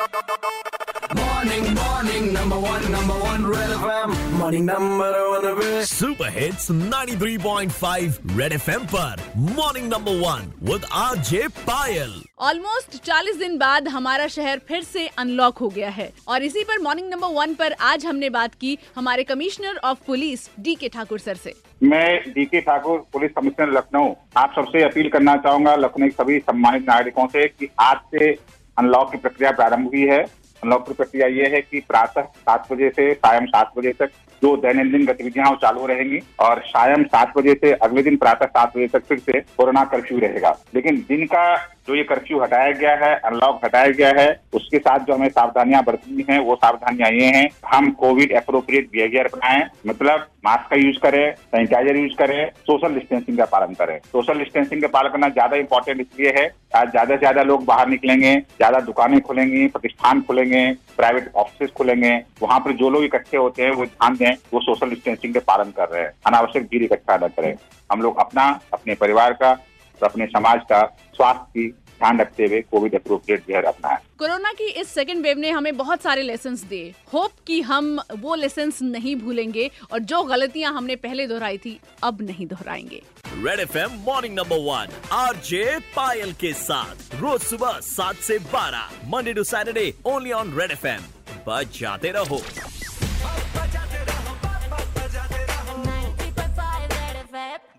Morning, morning, number one, number one, Red FM. Morning, number one, Red. Super hits 93.5 red FM पर. Morning number one with RJ Payal almost 40 दिन बाद हमारा शहर फिर से unlock हो गया है। और इसी पर मॉर्निंग नंबर वन पर आज हमने बात की हमारे कमिश्नर ऑफ़ पुलिस डी के ठाकुर सर से। मैं डी के ठाकुर पुलिस कमिश्नर लखनऊ। आप सबसे अपील करना चाहूँगा लखनऊ के सभी सम्मानित नागरिकों से कि आज से अनलॉक की प्रक्रिया प्रारंभ हुई है। अनलॉक की प्रक्रिया ये है कि प्रातः सात बजे से सायं सात बजे तक जो दैनंदिन गतिविधियाँ चालू रहेंगी और सायं सात बजे से अगले दिन प्रातः सात बजे तक फिर से कोरोना कर्फ्यू रहेगा। लेकिन दिन का जो ये कर्फ्यू हटाया गया है अनलॉक हटाया गया है, उसके साथ जो हमें सावधानियाँ बरतनी है, वो सावधानियाँ ये हैं, हम कोविड अप्रोप्रिएट बिहेवियर अपनाएँ मतलब मास्क का यूज़ करें सैनिटाइजर यूज़ करें सोशल डिस्टेंसिंग का पालन करें। सोशल डिस्टेंसिंग का पालन करना ज़्यादा इंपॉर्टेंट इसलिए है, आज ज़्यादा से ज़्यादा लोग बाहर निकलेंगे, ज़्यादा दुकानें खुलेंगी, प्रतिष्ठान खुलेंगे प्राइवेट ऑफ़िस खुलेंगे, वहाँ पर जो लोग इकट्ठे होते हैं, वो ध्यान दें, वो सोशल डिस्टेंसिंग के पालन कर रहे हैं। अनावश्यक भीड़ इकट्ठा न करें। हम लोग अपना, अपने परिवार का और अपने समाज का, स्वास्थ्य की ध्यान रखते हुए कोविड अप्रोप्रिएट वेयर अपनाएँ। कोरोना की इस सेकेंड वेव ने हमें बहुत सारे लेसन दिए। होप कि हम वो लेसन नहीं भूलेंगे और जो गलतियाँ हमने पहले दोहराई थी अब नहीं दोहराएँगे। Red F M morning number one R J Payal के साथ रोज सुबह सात से बारह Monday to Saturday only on red F M बजाते रहो।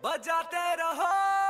बजाते रहो।